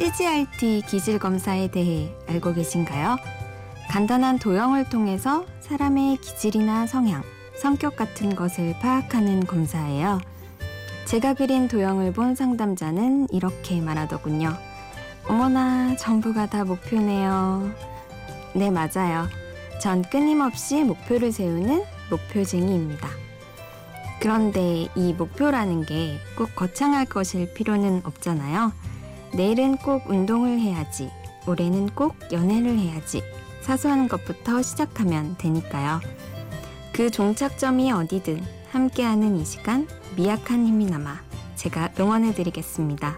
CGRT 기질 검사에 대해 알고 계신가요? 간단한 도형을 통해서 사람의 기질이나 성향, 성격 같은 것을 파악하는 검사예요. 제가 그린 도형을 본 상담자는 이렇게 말하더군요. 어머나, 전부가 다 목표네요. 네, 맞아요. 전 끊임없이 목표를 세우는 목표쟁이입니다. 그런데 이 목표라는 게 꼭 거창할 것일 필요는 없잖아요. 내일은 꼭 운동을 해야지. 올해는 꼭 연애를 해야지. 사소한 것부터 시작하면 되니까요. 그 종착점이 어디든 함께하는 이 시간 미약한 힘이나마 제가 응원해 드리겠습니다.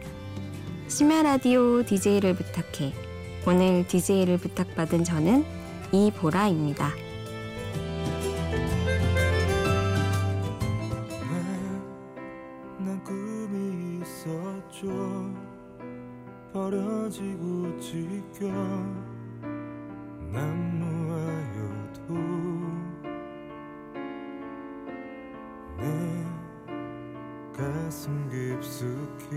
심야 라디오 DJ를 부탁해. 오늘 DJ를 부탁받은 저는 이보라입니다. 버려지고 지켜 난 놓아여도 내 가슴 깊숙이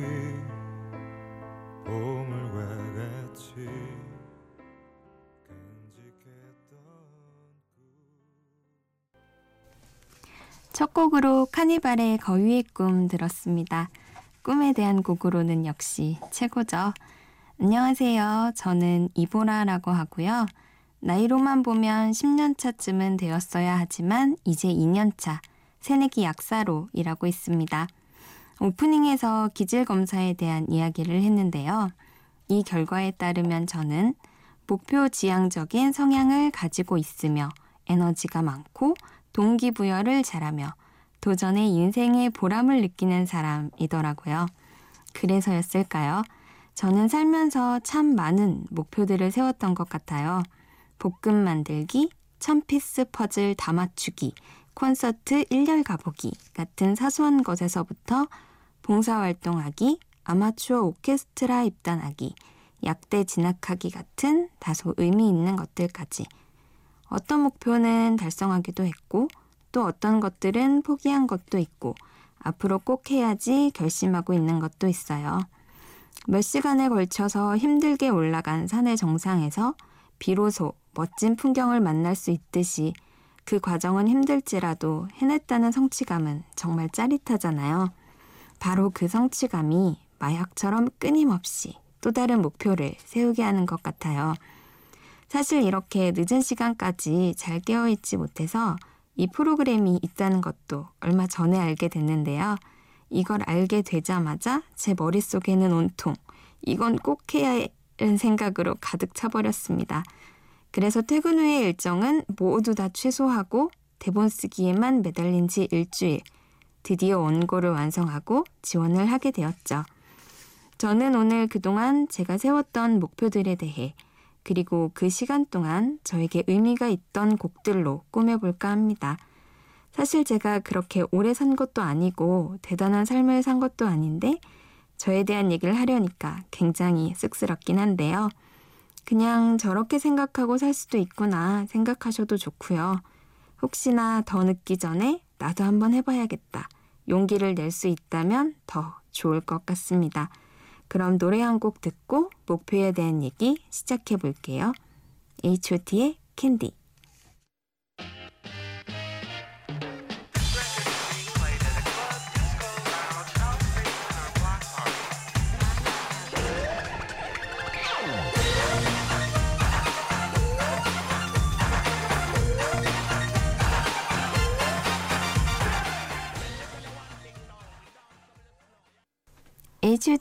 보물과 같이 첫 곡으로 카니발의 거위의 꿈 들었습니다. 꿈에 대한 곡으로는 역시 최고죠. 안녕하세요. 저는 이보라라고 하고요. 나이로만 보면 10년 차쯤은 되었어야 하지만 이제 2년 차 새내기 약사로 일하고 있습니다. 오프닝에서 기질 검사에 대한 이야기를 했는데요. 이 결과에 따르면 저는 목표 지향적인 성향을 가지고 있으며 에너지가 많고 동기부여를 잘하며 도전의 인생의 보람을 느끼는 사람이더라고요. 그래서였을까요? 저는 살면서 참 많은 목표들을 세웠던 것 같아요. 볶음 만들기, 천피스 퍼즐 다 맞추기, 콘서트 1열 가보기 같은 사소한 것에서부터 봉사활동하기, 아마추어 오케스트라 입단하기, 약대 진학하기 같은 다소 의미 있는 것들까지 어떤 목표는 달성하기도 했고 또 어떤 것들은 포기한 것도 있고 앞으로 꼭 해야지 결심하고 있는 것도 있어요. 몇 시간에 걸쳐서 힘들게 올라간 산의 정상에서 비로소 멋진 풍경을 만날 수 있듯이 그 과정은 힘들지라도 해냈다는 성취감은 정말 짜릿하잖아요. 바로 그 성취감이 마약처럼 끊임없이 또 다른 목표를 세우게 하는 것 같아요. 사실 이렇게 늦은 시간까지 잘 깨어있지 못해서 이 프로그램이 있다는 것도 얼마 전에 알게 됐는데요. 이걸 알게 되자마자 제 머릿속에는 온통 이건 꼭 해야 하는 생각으로 가득 차버렸습니다. 그래서 퇴근 후의 일정은 모두 다 취소하고 대본 쓰기에만 매달린 지 일주일. 드디어 원고를 완성하고 지원을 하게 되었죠. 저는 오늘 그동안 제가 세웠던 목표들에 대해 그리고 그 시간 동안 저에게 의미가 있던 곡들로 꾸며볼까 합니다. 사실 제가 그렇게 오래 산 것도 아니고 대단한 삶을 산 것도 아닌데 저에 대한 얘기를 하려니까 굉장히 쑥스럽긴 한데요. 그냥 저렇게 생각하고 살 수도 있구나 생각하셔도 좋고요. 혹시나 더 늦기 전에 나도 한번 해봐야겠다. 용기를 낼 수 있다면 더 좋을 것 같습니다. 그럼 노래 한 곡 듣고 목표에 대한 얘기 시작해 볼게요. H.O.T의 캔디.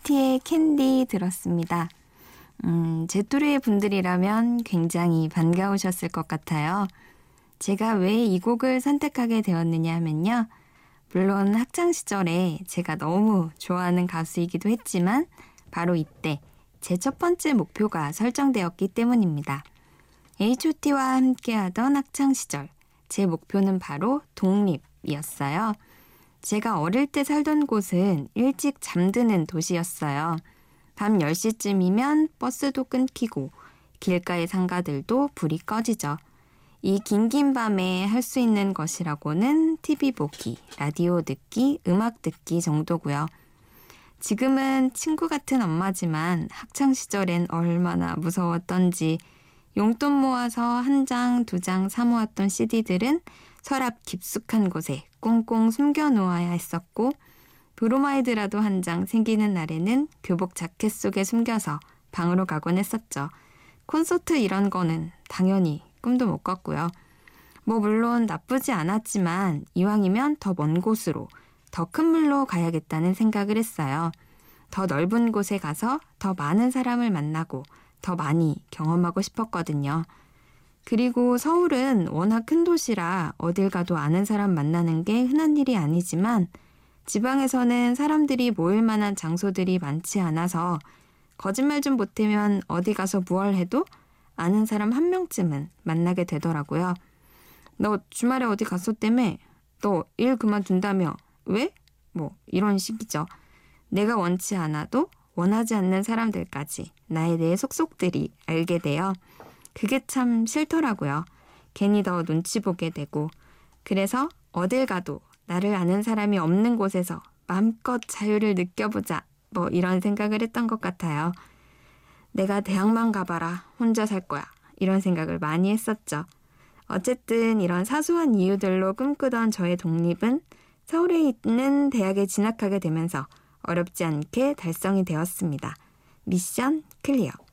H.O.T의 캔디 들었습니다. 음, 제 또래 분들이라면 굉장히 반가우셨을 것 같아요. 제가 왜 이 곡을 선택하게 되었느냐 하면요. 물론 학창시절에 제가 너무 좋아하는 가수이기도 했지만 바로 이때 제 첫 번째 목표가 설정되었기 때문입니다. H.O.T와 함께하던 학창시절 제 목표는 바로 독립이었어요. 제가 어릴 때 살던 곳은 일찍 잠드는 도시였어요. 밤 10시쯤이면 버스도 끊기고 길가의 상가들도 불이 꺼지죠. 이 긴긴 밤에 할 수 있는 것이라고는 TV 보기, 라디오 듣기, 음악 듣기 정도고요. 지금은 친구 같은 엄마지만 학창 시절엔 얼마나 무서웠던지 용돈 모아서 한 장, 두 장 사모았던 CD들은 서랍 깊숙한 곳에 꽁꽁 숨겨 놓아야 했었고 브로마이드라도 한 장 생기는 날에는 교복 자켓 속에 숨겨서 방으로 가곤 했었죠. 콘서트 이런 거는 당연히 꿈도 못 꿨고요. 뭐 물론 나쁘지 않았지만 이왕이면 더 먼 곳으로 더 큰 물로 가야겠다는 생각을 했어요. 더 넓은 곳에 가서 더 많은 사람을 만나고 더 많이 경험하고 싶었거든요. 그리고 서울은 워낙 큰 도시라 어딜 가도 아는 사람 만나는 게 흔한 일이 아니지만 지방에서는 사람들이 모일 만한 장소들이 많지 않아서 거짓말 좀 보태면 어디 가서 무얼 해도 아는 사람 한 명쯤은 만나게 되더라고요. 너 주말에 어디 갔었다며? 너 일 그만둔다며? 왜? 뭐 이런 식이죠. 내가 원치 않아도 원하지 않는 사람들까지 나에 대해 속속들이 알게 돼요. 그게 참 싫더라고요. 괜히 더 눈치 보게 되고. 그래서 어딜 가도 나를 아는 사람이 없는 곳에서 마음껏 자유를 느껴보자. 뭐 이런 생각을 했던 것 같아요. 내가 대학만 가봐라. 혼자 살 거야. 이런 생각을 많이 했었죠. 어쨌든 이런 사소한 이유들로 꿈꾸던 저의 독립은 서울에 있는 대학에 진학하게 되면서 어렵지 않게 달성이 되었습니다. 미션 클리어.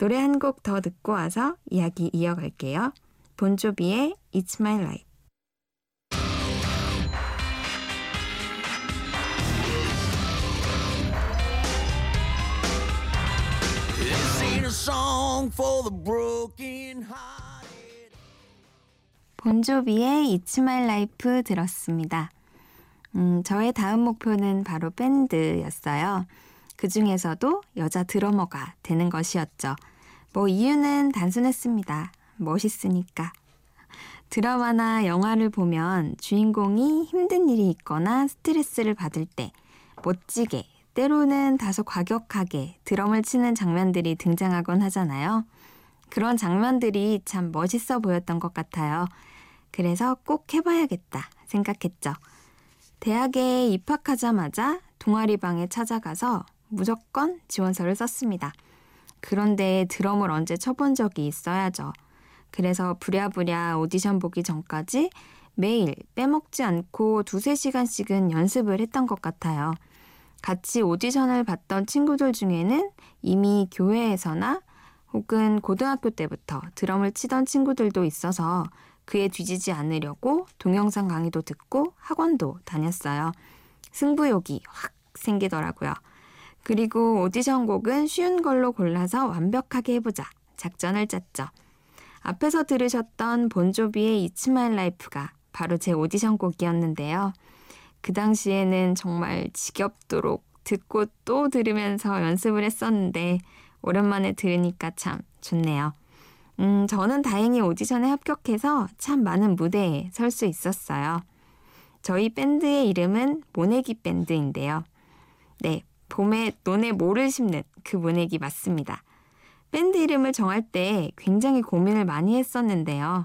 노래 한 곡 더 듣고 와서 이야기 이어갈게요. 본조비의 It's My Life. 본조비의 It's My Life 들었습니다. 음, 저의 다음 목표는 바로 밴드였어요. 그 중에서도 여자 드러머가 되는 것이었죠. 뭐 이유는 단순했습니다. 멋있으니까. 드라마나 영화를 보면 주인공이 힘든 일이 있거나 스트레스를 받을 때 멋지게 때로는 다소 과격하게 드럼을 치는 장면들이 등장하곤 하잖아요. 그런 장면들이 참 멋있어 보였던 것 같아요. 그래서 꼭 해봐야겠다 생각했죠. 대학에 입학하자마자 동아리방에 찾아가서 무조건 지원서를 썼습니다. 그런데 드럼을 언제 쳐본 적이 있어야죠. 그래서 부랴부랴 오디션 보기 전까지 매일 빼먹지 않고 두세 시간씩은 연습을 했던 것 같아요. 같이 오디션을 봤던 친구들 중에는 이미 교회에서나 혹은 고등학교 때부터 드럼을 치던 친구들도 있어서 그에 뒤지지 않으려고 동영상 강의도 듣고 학원도 다녔어요. 승부욕이 확 생기더라고요. 그리고 오디션 곡은 쉬운 걸로 골라서 완벽하게 해보자 작전을 짰죠. 앞에서 들으셨던 본조비의 It's My Life가 바로 제 오디션 곡이었는데요. 그 당시에는 정말 지겹도록 듣고 또 들으면서 연습을 했었는데 오랜만에 들으니까 참 좋네요. 음, 저는 다행히 오디션에 합격해서 참 많은 무대에 설 수 있었어요. 저희 밴드의 이름은 모내기 밴드인데요. 네, 봄에 논에 모를 심는 그 모내기 맞습니다. 밴드 이름을 정할 때 굉장히 고민을 많이 했었는데요.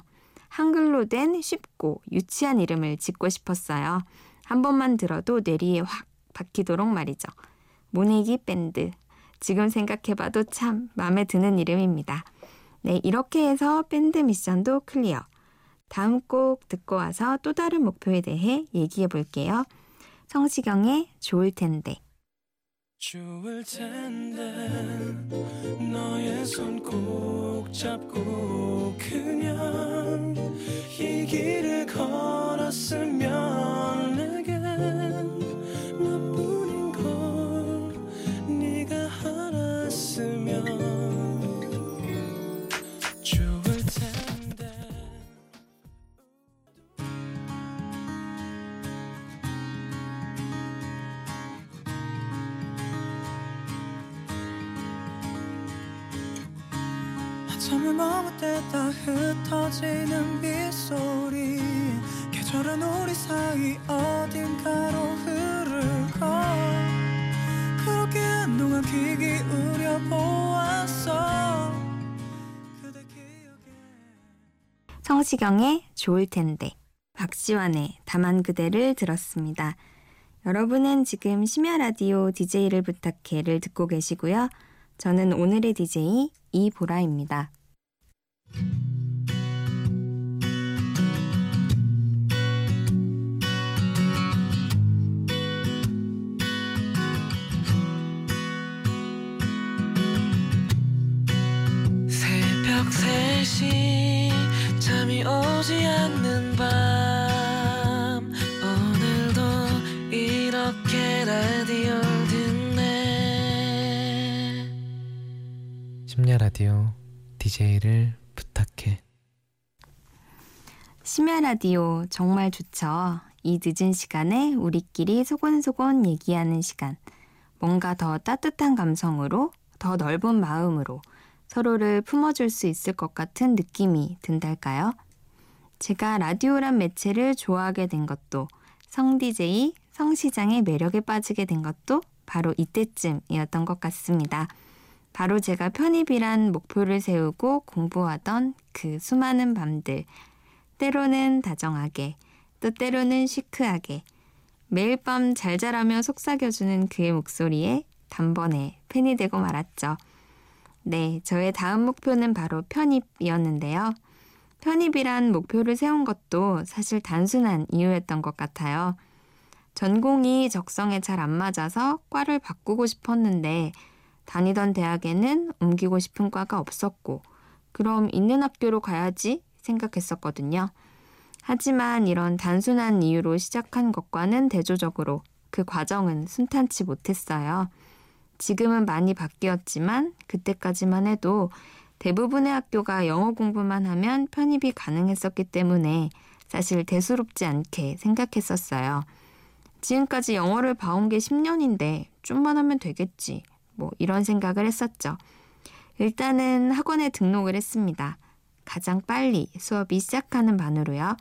한글로 된 쉽고 유치한 이름을 짓고 싶었어요. 한 번만 들어도 뇌리에 확 박히도록 말이죠. 모내기 밴드. 지금 생각해봐도 참 마음에 드는 이름입니다. 네, 이렇게 해서 밴드 미션도 clear. 다음 곡 듣고 와서 또 다른 목표에 대해 얘기해 볼게요. 성시경의 좋을 텐데. 좋을 텐데 너의 손 꼭 잡고 그냥 이 길을 걸었으면 내겐 너뿐인 걸 네가 알았으면 잠을 머물 때다 흩어지는 빗소리 계절은 우리 사이 어딘가로 흐르고 그렇게 한동안 귀 기울여 보았어 성시경의 좋을 텐데 박지환의 다만 그대를 들었습니다. 여러분은 지금 심야 라디오 DJ를 부탁해를 듣고 계시고요. 저는 오늘의 DJ 이보라입니다. 새벽 3시 잠이 오지 않는 밤. 오늘도 이렇게 라디오 듣네. 심야 라디오 DJ를 심야 라디오 정말 좋죠. 이 늦은 시간에 우리끼리 소곤소곤 얘기하는 시간. 뭔가 더 따뜻한 감성으로, 더 넓은 마음으로 서로를 품어줄 수 있을 것 같은 느낌이 든달까요? 제가 라디오란 매체를 좋아하게 된 것도 성 DJ, 성 시장의 매력에 빠지게 된 것도 바로 이때쯤이었던 것 같습니다. 바로 제가 편입이란 목표를 세우고 공부하던 그 수많은 밤들. 때로는 다정하게, 또 때로는 시크하게, 매일 밤 잘 자라며 속삭여주는 그의 목소리에 단번에 팬이 되고 말았죠. 네, 저의 다음 목표는 바로 편입이었는데요. 편입이란 목표를 세운 것도 사실 단순한 이유였던 것 같아요. 전공이 적성에 잘 안 맞아서 과를 바꾸고 싶었는데 다니던 대학에는 옮기고 싶은 과가 없었고 그럼 있는 학교로 가야지 생각했었거든요. 하지만 이런 단순한 이유로 시작한 것과는 대조적으로 그 과정은 순탄치 못했어요. 지금은 많이 바뀌었지만 그때까지만 해도 대부분의 학교가 영어 공부만 하면 편입이 가능했었기 때문에 사실 대수롭지 않게 생각했었어요. 지금까지 영어를 봐온 게 10년인데 좀만 하면 되겠지. 뭐 이런 생각을 했었죠. 일단은 학원에 등록을 했습니다. 가장 빨리 수업이 시작하는 반으로요.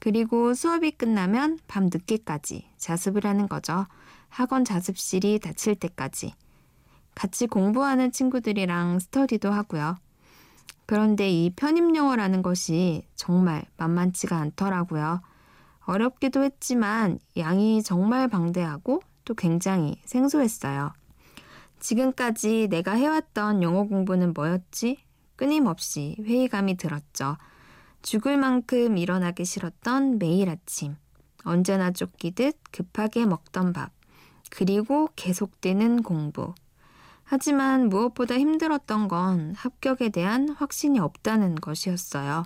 그리고 수업이 끝나면 밤 늦게까지 자습을 하는 거죠. 학원 자습실이 닫힐 때까지. 같이 공부하는 친구들이랑 스터디도 하고요. 그런데 이 편입영어라는 것이 정말 만만치가 않더라고요. 어렵기도 했지만 양이 정말 방대하고 또 굉장히 생소했어요. 지금까지 내가 해왔던 영어 공부는 뭐였지? 끊임없이 회의감이 들었죠. 죽을 만큼 일어나기 싫었던 매일 아침. 언제나 쫓기듯 급하게 먹던 밥. 그리고 계속되는 공부. 하지만 무엇보다 힘들었던 건 합격에 대한 확신이 없다는 것이었어요.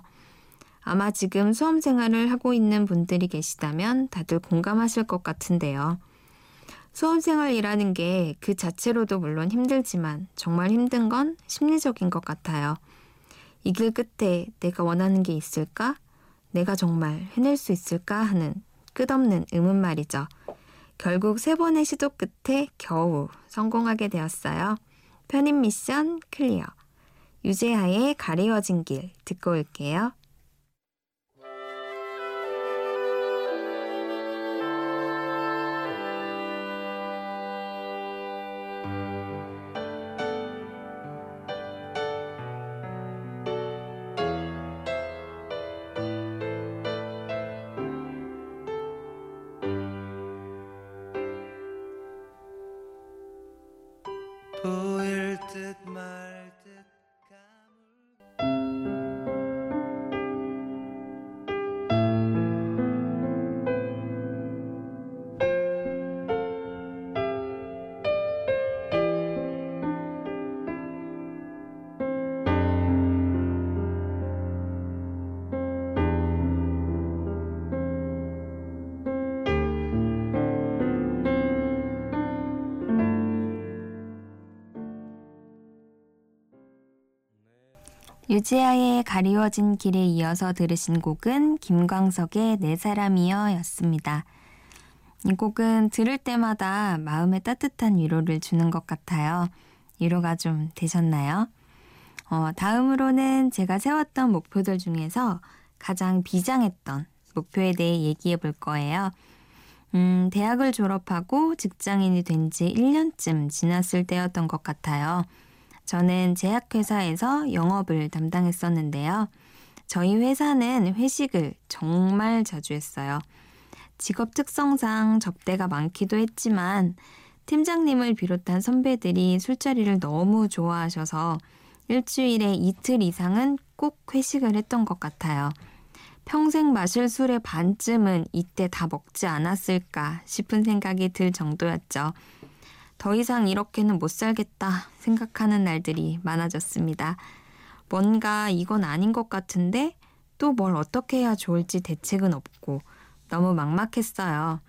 아마 지금 수험 생활을 하고 있는 분들이 계시다면 다들 공감하실 것 같은데요. 수험 생활이라는 게 그 자체로도 물론 힘들지만 정말 힘든 건 심리적인 것 같아요. 이 길 끝에 내가 원하는 게 있을까? 내가 정말 해낼 수 있을까? 하는 끝없는 의문 말이죠. 결국 세 번의 시도 끝에 겨우 성공하게 되었어요. 편입 미션 클리어. 유재하의 가리워진 길 듣고 올게요. 보일 유지아의 가리워진 길에 이어서 들으신 곡은 김광석의 내 사람이여 였습니다. 이 곡은 들을 때마다 마음에 따뜻한 위로를 주는 것 같아요. 위로가 좀 되셨나요? 어, 다음으로는 제가 세웠던 목표들 중에서 가장 비장했던 목표에 대해 얘기해 볼 거예요. 음, 대학을 졸업하고 직장인이 된 지 1년쯤 지났을 때였던 것 같아요. 저는 제약회사에서 영업을 담당했었는데요. 저희 회사는 회식을 정말 자주 했어요. 직업 특성상 접대가 많기도 했지만 팀장님을 비롯한 선배들이 술자리를 너무 좋아하셔서 일주일에 이틀 이상은 꼭 회식을 했던 것 같아요. 평생 마실 술의 반쯤은 이때 다 먹지 않았을까 싶은 생각이 들 정도였죠. 더 이상 이렇게는 못 살겠다 생각하는 날들이 많아졌습니다. 뭔가 이건 아닌 것 같은데 또 뭘 어떻게 해야 좋을지 대책은 없고 너무 막막했어요.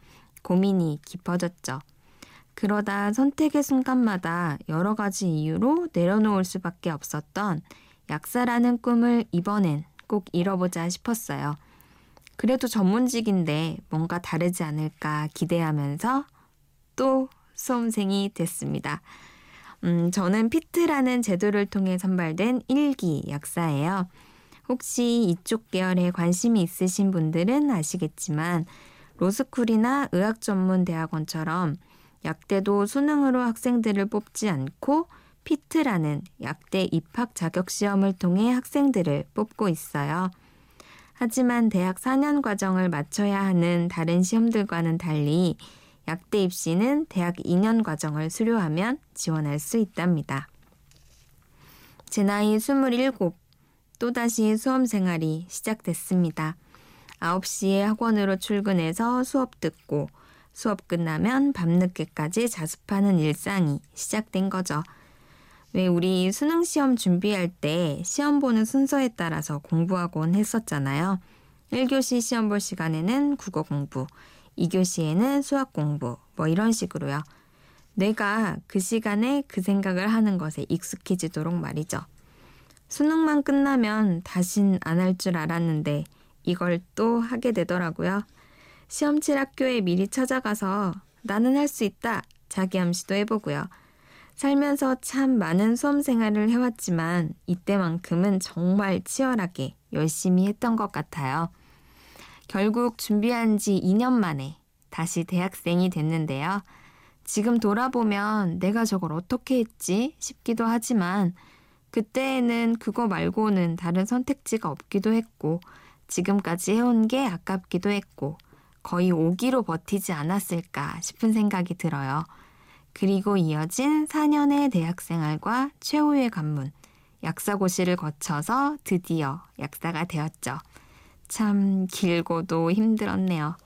고민이 깊어졌죠. 그러다 선택의 순간마다 여러 가지 이유로 내려놓을 수밖에 없었던 약사라는 꿈을 이번엔 꼭 잃어보자 싶었어요. 그래도 전문직인데 뭔가 다르지 않을까 기대하면서 또 수험생이 됐습니다. 음, 저는 피트라는 제도를 통해 선발된 1기 약사예요. 혹시 이쪽 계열에 관심이 있으신 분들은 아시겠지만 로스쿨이나 의학 전문 대학원처럼 약대도 수능으로 학생들을 뽑지 않고 피트라는 약대 입학 자격 시험을 통해 학생들을 뽑고 있어요. 하지만 대학 4년 과정을 마쳐야 하는 다른 시험들과는 달리 약대 입시는 대학 2년 과정을 수료하면 지원할 수 있답니다. 제 나이 27, 또다시 수험 생활이 시작됐습니다. 9시에 학원으로 출근해서 수업 듣고 수업 끝나면 밤늦게까지 자습하는 일상이 시작된 거죠. 왜 우리 수능 시험 준비할 때 시험 보는 순서에 따라서 공부하곤 했었잖아요. 1교시 시험 볼 시간에는 국어 공부, 2교시에는 수학 공부, 뭐 이런 식으로요. 내가 그 시간에 그 생각을 하는 것에 익숙해지도록 말이죠. 수능만 끝나면 다신 안 할 줄 알았는데 이걸 또 하게 되더라고요. 시험 칠 학교에 미리 찾아가서 나는 할 수 있다 자기 암시도 해보고요. 살면서 참 많은 수험 생활을 해왔지만 이때만큼은 정말 치열하게 열심히 했던 것 같아요. 결국 준비한 지 2년 만에 다시 대학생이 됐는데요. 지금 돌아보면 내가 저걸 어떻게 했지 싶기도 하지만 그때에는 그거 말고는 다른 선택지가 없기도 했고 지금까지 해온 게 아깝기도 했고 거의 5기로 버티지 않았을까 싶은 생각이 들어요. 그리고 이어진 4년의 대학생활과 최후의 관문, 약사고시를 거쳐서 드디어 약사가 되었죠. 참 길고도 힘들었네요.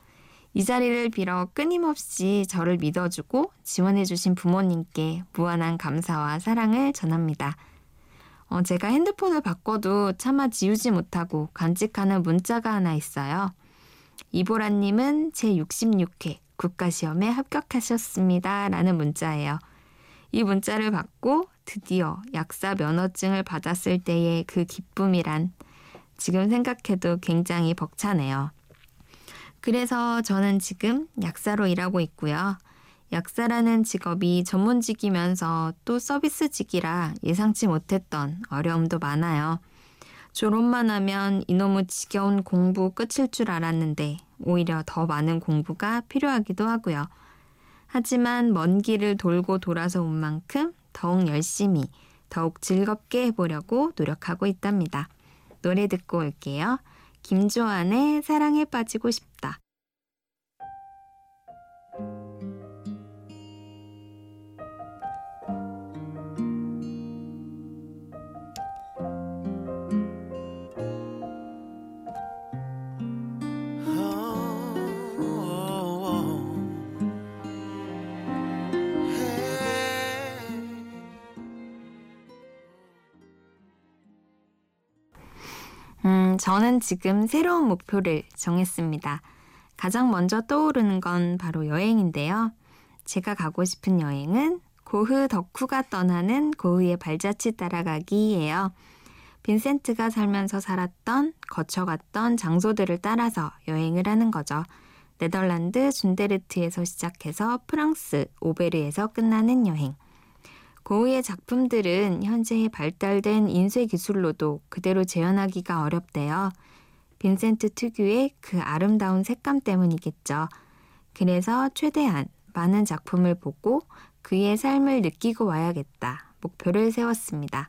이 자리를 빌어 끊임없이 저를 믿어주고 지원해주신 부모님께 무한한 감사와 사랑을 전합니다. 어, 제가 핸드폰을 바꿔도 차마 지우지 못하고 간직하는 문자가 하나 있어요. 이보라님은 제 66회 국가시험에 합격하셨습니다. 라는 문자예요. 이 문자를 받고 드디어 약사 면허증을 받았을 때의 그 기쁨이란 지금 생각해도 굉장히 벅차네요. 그래서 저는 지금 약사로 일하고 있고요. 약사라는 직업이 전문직이면서 또 서비스직이라 예상치 못했던 어려움도 많아요. 졸업만 하면 이놈의 지겨운 공부 끝일 줄 알았는데 오히려 더 많은 공부가 필요하기도 하고요. 하지만 먼 길을 돌고 돌아서 온 만큼 더욱 열심히, 더욱 즐겁게 해보려고 노력하고 있답니다. 노래 듣고 올게요. 김조한의 사랑에 빠지고 싶다. 저는 지금 새로운 목표를 정했습니다. 가장 먼저 떠오르는 건 바로 여행인데요. 제가 가고 싶은 여행은 고흐 덕후가 떠나는 고흐의 발자취 따라가기예요. 빈센트가 살면서 살았던, 거쳐갔던 장소들을 따라서 여행을 하는 거죠. 네덜란드 준데르트에서 시작해서 프랑스 오베르에서 끝나는 여행. 고흐의 작품들은 현재 발달된 인쇄 기술로도 그대로 재현하기가 어렵대요. 빈센트 특유의 그 아름다운 색감 때문이겠죠. 그래서 최대한 많은 작품을 보고 그의 삶을 느끼고 와야겠다. 목표를 세웠습니다.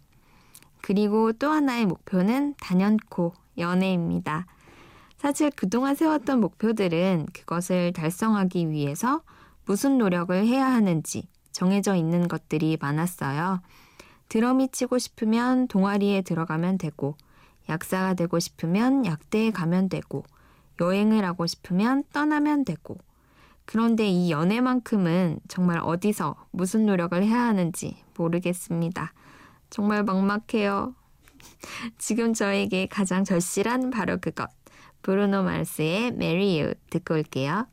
그리고 또 하나의 목표는 단연코 연애입니다. 사실 그동안 세웠던 목표들은 그것을 달성하기 위해서 무슨 노력을 해야 하는지 정해져 있는 것들이 많았어요. 드럼이 치고 싶으면 동아리에 들어가면 되고, 약사가 되고 싶으면 약대에 가면 되고, 여행을 하고 싶으면 떠나면 되고, 그런데 이 연애만큼은 정말 어디서 무슨 노력을 해야 하는지 모르겠습니다. 정말 막막해요. 지금 저에게 가장 절실한 바로 그것. 브루노 마르스의 Marry You 듣고 올게요.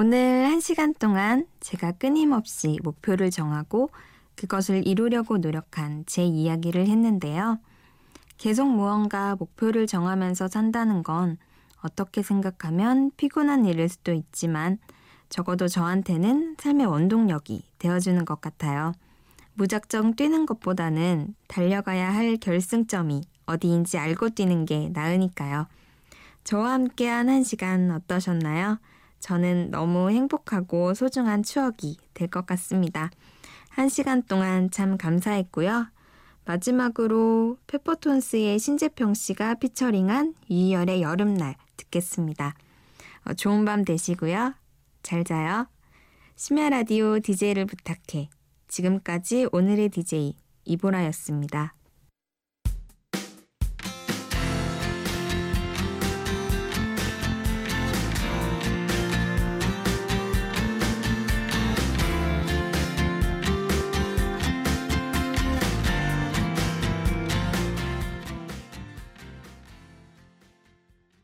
오늘 한 시간 동안 제가 끊임없이 목표를 정하고 그것을 이루려고 노력한 제 이야기를 했는데요. 계속 무언가 목표를 정하면서 산다는 건 어떻게 생각하면 피곤한 일일 수도 있지만 적어도 저한테는 삶의 원동력이 되어주는 것 같아요. 무작정 뛰는 것보다는 달려가야 할 결승점이 어디인지 알고 뛰는 게 나으니까요. 저와 함께한 한 시간 어떠셨나요? 저는 너무 행복하고 소중한 추억이 될 것 같습니다. 한 시간 동안 참 감사했고요. 마지막으로 페퍼톤스의 신재평 씨가 피처링한 유희열의 여름날 듣겠습니다. 어, 좋은 밤 되시고요. 잘 자요. 심야 라디오 DJ를 부탁해. 지금까지 오늘의 DJ 이보라였습니다.